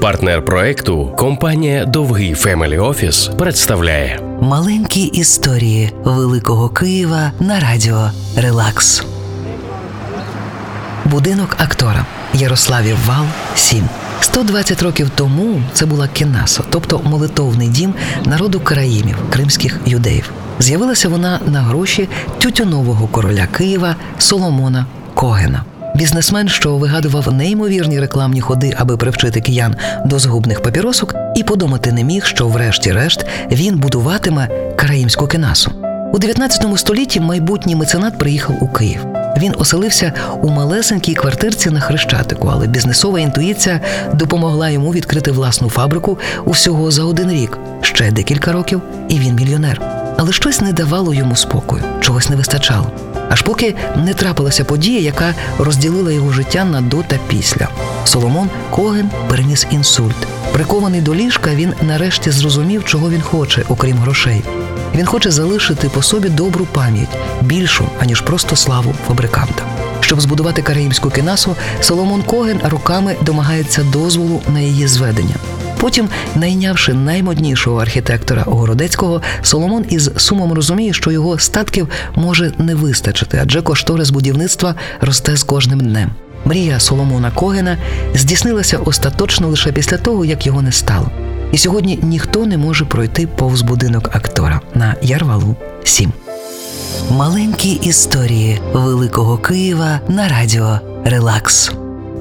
Партнер проекту компанія Довгий Family Office представляє Маленькі історії Великого Києва на радіо Релакс. Будинок актора Ярославів Вал 7. 120 років тому це була кенаса, тобто молитовний дім народу караїмів, кримських юдеїв. З'явилася вона на гроші тютюнового короля Києва Соломона Когена. Бізнесмен, що вигадував неймовірні рекламні ходи, аби привчити киян до згубних папіросок, і подумати не міг, що, врешті-решт, він будуватиме караїмську кінасу. У 19 столітті майбутній меценат приїхав у Київ. Він оселився у малесенькій квартирці на Хрещатику, але бізнесова інтуїція допомогла йому відкрити власну фабрику усього за один рік, ще декілька років, і він мільйонер. Але щось не давало йому спокою, чогось не вистачало. Аж поки не трапилася подія, яка розділила його життя на до та після. Соломон Коген переніс інсульт. Прикований до ліжка, він нарешті зрозумів, чого він хоче, окрім грошей. Він хоче залишити по собі добру пам'ять, більшу, аніж просто славу фабриканта. Щоб збудувати караїмську кінасу, Соломон Коген руками домагається дозволу на її зведення. Потім, найнявши наймоднішого архітектора Городецького, Соломон із сумом розуміє, що його статків може не вистачити, адже кошторис будівництва росте з кожним днем. Мрія Соломона Когена здійснилася остаточно лише після того, як його не стало. І сьогодні ніхто не може пройти повз будинок актора на Яр Валу 7. Маленькі історії Великого Києва на радіо Релакс.